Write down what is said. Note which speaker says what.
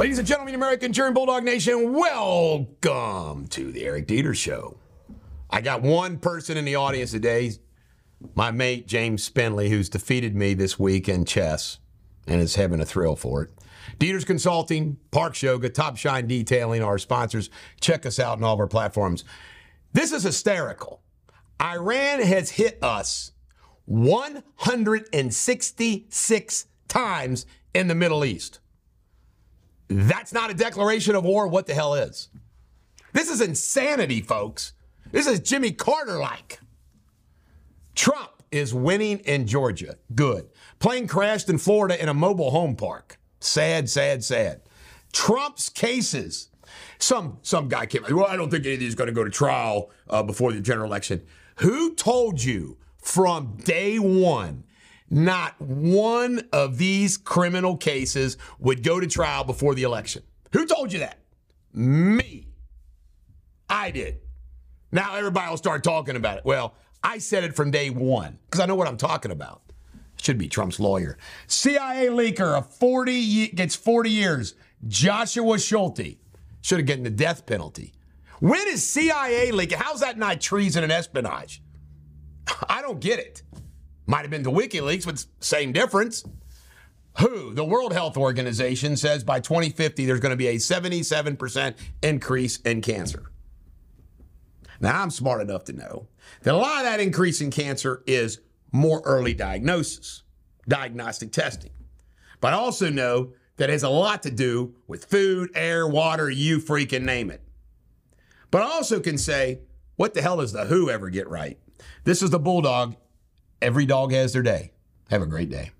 Speaker 1: Ladies and gentlemen, American Cheering Bulldog Nation, welcome to the Eric Deters Show. I got one person in the audience today, my mate James Spinley, who's defeated me this week in chess and is having a thrill for it. Deters Consulting, Parks Yoga, Top Shine Detailing, our sponsors. Check us out on all of our platforms. This is hysterical. Iran has hit us 166 times in the Middle East. That's not a declaration of war. What the hell is? This is insanity, folks. This is Jimmy Carter like. Trump is winning in Georgia. Good. Plane crashed in Florida in a mobile home park. Sad, sad, sad. Trump's cases. Some some guy came. Well, I don't think any of these are going to go to trial uh, before the general election. Who told you from day one? Not one of these criminal cases would go to trial before the election. Who told you that? Me. I did. Now everybody will start talking about it. Well, I said it from day one because I know what I'm talking about. Should be Trump's lawyer. CIA leaker of 40 gets 40 years. Joshua Schulte should have gotten the death penalty. When is CIA leaking? How's that not treason and espionage? I don't get it. Might have been to WikiLeaks, but same difference. WHO, the World Health Organization, says by 2050 there's going to be a 77% increase in cancer. Now, I'm smart enough to know that a lot of that increase in cancer is more early diagnosis, diagnostic testing. But I also know that has a lot to do with food, air, water, you freaking name it. But I also can say, what the hell does the WHO ever get right? This is the Bulldog. Every dog has their day. Have a great day.